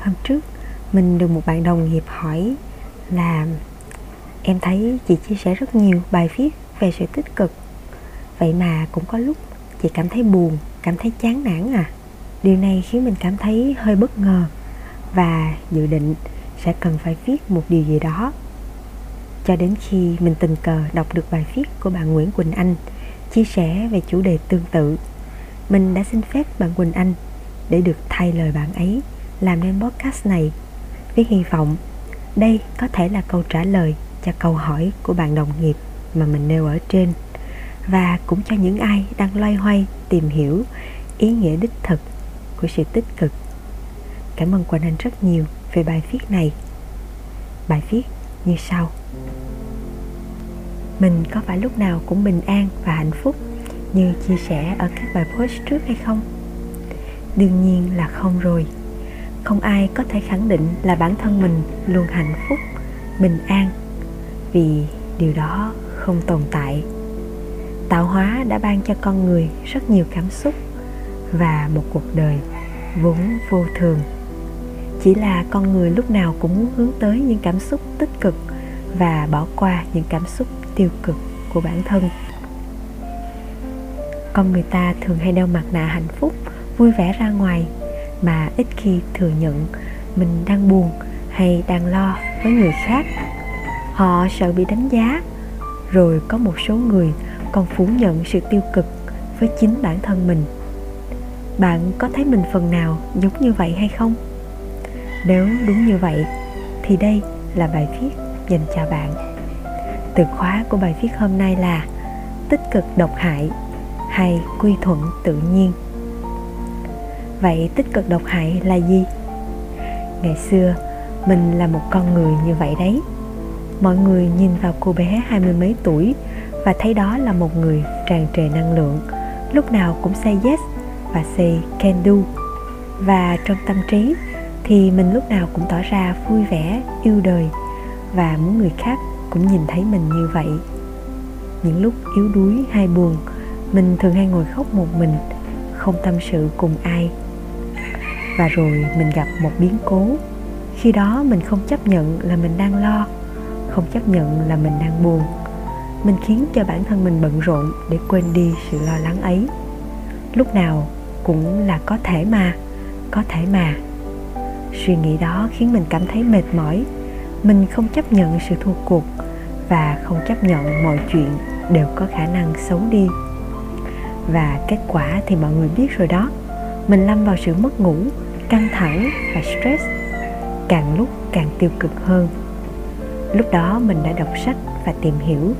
hôm trước, mình được một bạn đồng nghiệp hỏi là em thấy chị chia sẻ rất nhiều bài viết về sự tích cực. Vậy mà cũng có lúc chị cảm thấy buồn, cảm thấy chán nản à. Điều này khiến mình cảm thấy hơi bất ngờ và dự định sẽ cần phải viết một điều gì đó. Cho đến khi mình tình cờ đọc được bài viết của bạn Nguyễn Quỳnh Anh chia sẻ về chủ đề tương tự, mình đã xin phép bạn Quỳnh Anh để được thay lời bạn ấy làm nên podcast này với hy vọng đây có thể là câu trả lời cho câu hỏi của bạn đồng nghiệp mà mình nêu ở trên. Và cũng cho những ai đang loay hoay tìm hiểu ý nghĩa đích thực của sự tích cực. Cảm ơn quỳnh anh rất nhiều về bài viết này. Bài viết như sau. Mình có phải lúc nào cũng bình an và hạnh phúc như chia sẻ ở các bài post trước hay không? Đương nhiên là không rồi không ai có thể khẳng định là bản thân mình luôn hạnh phúc, bình an, vì điều đó không tồn tại. Tạo hóa đã ban cho con người rất nhiều cảm xúc và một cuộc đời vốn vô thường. Chỉ là con người lúc nào cũng muốn hướng tới những cảm xúc tích cực và bỏ qua những cảm xúc tiêu cực của bản thân. Con người ta thường hay đeo mặt nạ hạnh phúc, vui vẻ ra ngoài mà ít khi thừa nhận mình đang buồn hay đang lo với người khác. Họ sợ bị đánh giá, rồi có một số người còn phủ nhận sự tiêu cực với chính bản thân mình. Bạn có thấy mình phần nào giống như vậy hay không? Nếu đúng như vậy, thì đây là bài viết dành cho bạn. Từ khóa của bài viết hôm nay là tích cực độc hại hay quy thuận tự nhiên vậy tích cực độc hại là gì? Ngày xưa, mình là một con người như vậy đấy. Mọi người nhìn vào cô bé hai mươi mấy tuổi và thấy đó là một người tràn trề năng lượng, lúc nào cũng say yes và say can do. Và trong tâm trí thì mình lúc nào cũng tỏ ra vui vẻ, yêu đời và muốn người khác cũng nhìn thấy mình như vậy. Những lúc yếu đuối hay buồn, mình thường hay ngồi khóc một mình, không tâm sự cùng ai và rồi mình gặp một biến cố. Khi đó mình không chấp nhận là mình đang lo, không chấp nhận là mình đang buồn. Mình khiến cho bản thân mình bận rộn để quên đi sự lo lắng ấy. Lúc nào cũng là có thể mà, có thể mà. Suy nghĩ đó khiến mình cảm thấy mệt mỏi. Mình không chấp nhận sự thua cuộc và không chấp nhận mọi chuyện đều có khả năng xấu đi. Và kết quả thì mọi người biết rồi đó mình lâm vào sự mất ngủ, căng thẳng và stress, càng lúc càng tiêu cực hơn. Lúc đó mình đã đọc sách và tìm hiểu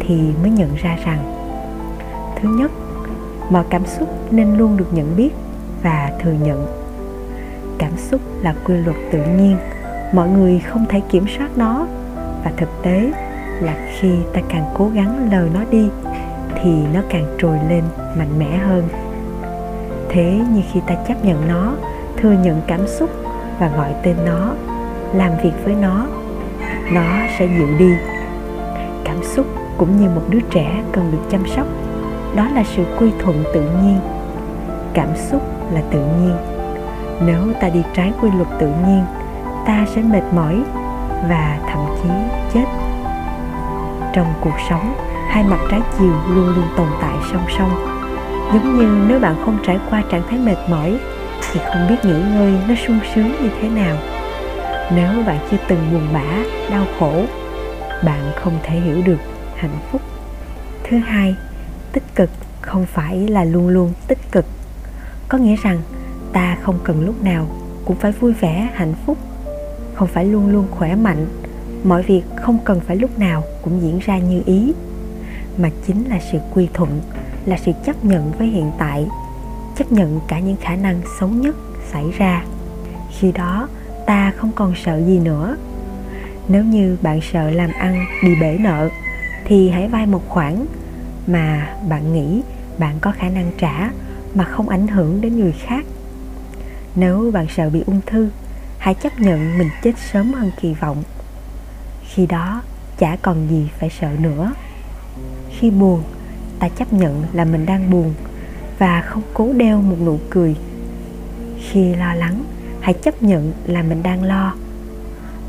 thì mới nhận ra rằng, thứ nhất, mọi cảm xúc nên luôn được nhận biết và thừa nhận. Cảm xúc là quy luật tự nhiên, mọi người không thể kiểm soát nó. Và thực tế là khi ta càng cố gắng lờ nó đi thì nó càng trồi lên mạnh mẽ hơn thế như khi ta chấp nhận nó, thừa nhận cảm xúc và gọi tên nó, làm việc với nó nó sẽ dịu đi. Cảm xúc cũng như một đứa trẻ cần được chăm sóc, đó là sự quy thuận tự nhiên. Cảm xúc là tự nhiên. Nếu ta đi trái quy luật tự nhiên, ta sẽ mệt mỏi và thậm chí chết. Trong cuộc sống, hai mặt trái chiều luôn luôn tồn tại song song giống như nếu bạn không trải qua trạng thái mệt mỏi, thì không biết nghỉ ngơi nó sung sướng như thế nào. Nếu bạn chưa từng buồn bã, đau khổ, bạn không thể hiểu được hạnh phúc. Thứ hai, tích cực không phải là luôn luôn tích cực. Có nghĩa rằng, ta không cần lúc nào cũng phải vui vẻ, hạnh phúc. Không phải luôn luôn khỏe mạnh, mọi việc không cần phải lúc nào cũng diễn ra như ý, mà chính là sự quy thuận là sự chấp nhận với hiện tại, chấp nhận cả những khả năng xấu nhất xảy ra. Khi đó, ta không còn sợ gì nữa. Nếu như bạn sợ làm ăn bị bể nợ, thì hãy vay một khoản mà bạn nghĩ bạn có khả năng trả mà không ảnh hưởng đến người khác. Nếu bạn sợ bị ung thư, hãy chấp nhận mình chết sớm hơn kỳ vọng. Khi đó, chả còn gì phải sợ nữa. Khi buồn ta chấp nhận là mình đang buồn và không cố đeo một nụ cười. Khi lo lắng, hãy chấp nhận là mình đang lo.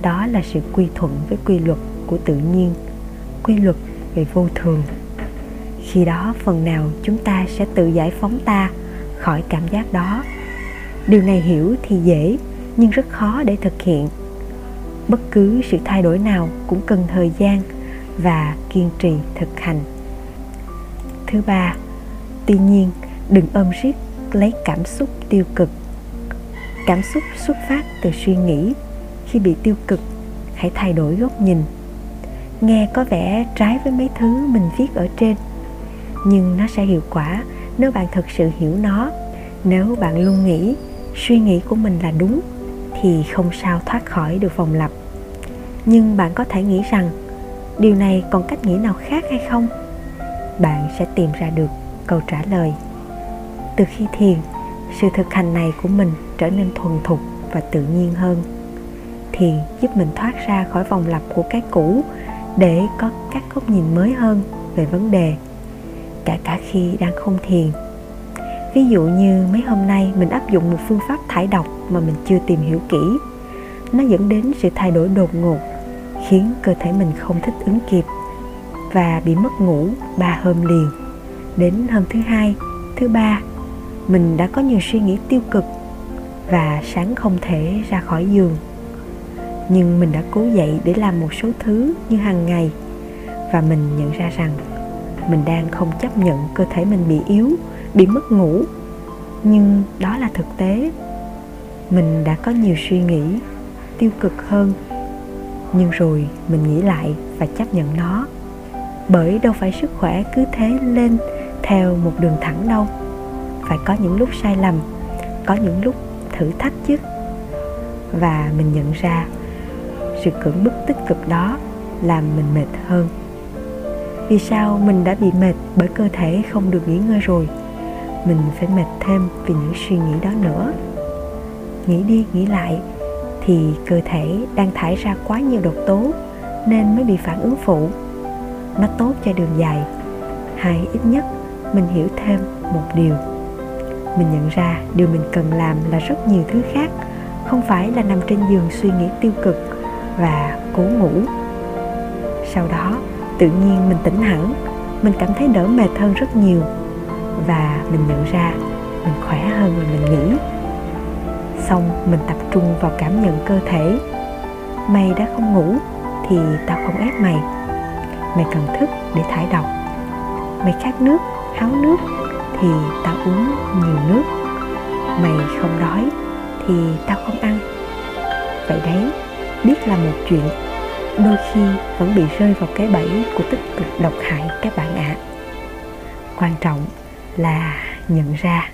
Đó là sự quy thuận với quy luật của tự nhiên, quy luật về vô thường. Khi đó, phần nào chúng ta sẽ tự giải phóng ta khỏi cảm giác đó. Điều này hiểu thì dễ, nhưng rất khó để thực hiện. Bất cứ sự thay đổi nào cũng cần thời gian và kiên trì thực hành thứ ba. Tuy nhiên, đừng ôm riết, lấy cảm xúc tiêu cực. Cảm xúc xuất phát từ suy nghĩ. Khi bị tiêu cực, hãy thay đổi góc nhìn. Nghe có vẻ trái với mấy thứ mình viết ở trên, nhưng nó sẽ hiệu quả nếu bạn thực sự hiểu nó. Nếu bạn luôn nghĩ suy nghĩ của mình là đúng, thì không sao thoát khỏi được vòng lặp. Nhưng bạn có thể nghĩ rằng, điều này còn cách nghĩ nào khác hay không? Bạn sẽ tìm ra được câu trả lời. Từ khi thiền, sự thực hành này của mình trở nên thuần thục và tự nhiên hơn. Thiền giúp mình thoát ra khỏi vòng lặp của cái cũ để có các góc nhìn mới hơn về vấn đề cả cả khi đang không thiền. Ví dụ như mấy hôm nay mình áp dụng một phương pháp thải độc mà mình chưa tìm hiểu kỹ. Nó dẫn đến sự thay đổi đột ngột, khiến cơ thể mình không thích ứng kịp và bị mất ngủ ba hôm liền. Đến hôm thứ hai, thứ ba, mình đã có nhiều suy nghĩ tiêu cực và sáng không thể ra khỏi giường. Nhưng mình đã cố dậy để làm một số thứ như hàng ngày và mình nhận ra rằng mình đang không chấp nhận cơ thể mình bị yếu, bị mất ngủ. Nhưng đó là thực tế. Mình đã có nhiều suy nghĩ tiêu cực hơn. Nhưng rồi mình nghĩ lại và chấp nhận nó bởi đâu phải sức khỏe cứ thế lên theo một đường thẳng đâu. Phải có những lúc sai lầm, có những lúc thử thách chứ. Và mình nhận ra sự cưỡng bức tích cực đó làm mình mệt hơn. Vì sao mình đã bị mệt bởi cơ thể không được nghỉ ngơi rồi? Mình phải mệt thêm vì những suy nghĩ đó nữa. Nghĩ đi nghĩ lại thì cơ thể đang thải ra quá nhiều độc tố nên mới bị phản ứng phụ nó tốt cho đường dài. Hay ít nhất, mình hiểu thêm một điều. Mình nhận ra điều mình cần làm là rất nhiều thứ khác, không phải là nằm trên giường suy nghĩ tiêu cực và cố ngủ. Sau đó, tự nhiên mình tỉnh hẳn, mình cảm thấy đỡ mệt hơn rất nhiều và mình nhận ra mình khỏe hơn là mình nghĩ. Xong, mình tập trung vào cảm nhận cơ thể. Mày đã không ngủ thì tao không ép mày mày cần thức để thải độc. Mày khát nước, háo nước thì tao uống nhiều nước. Mày không đói thì tao không ăn. Vậy đấy, biết là một chuyện. Đôi khi vẫn bị rơi vào cái bẫy của tích cực độc hại các bạn ạ. À. quan trọng là nhận ra.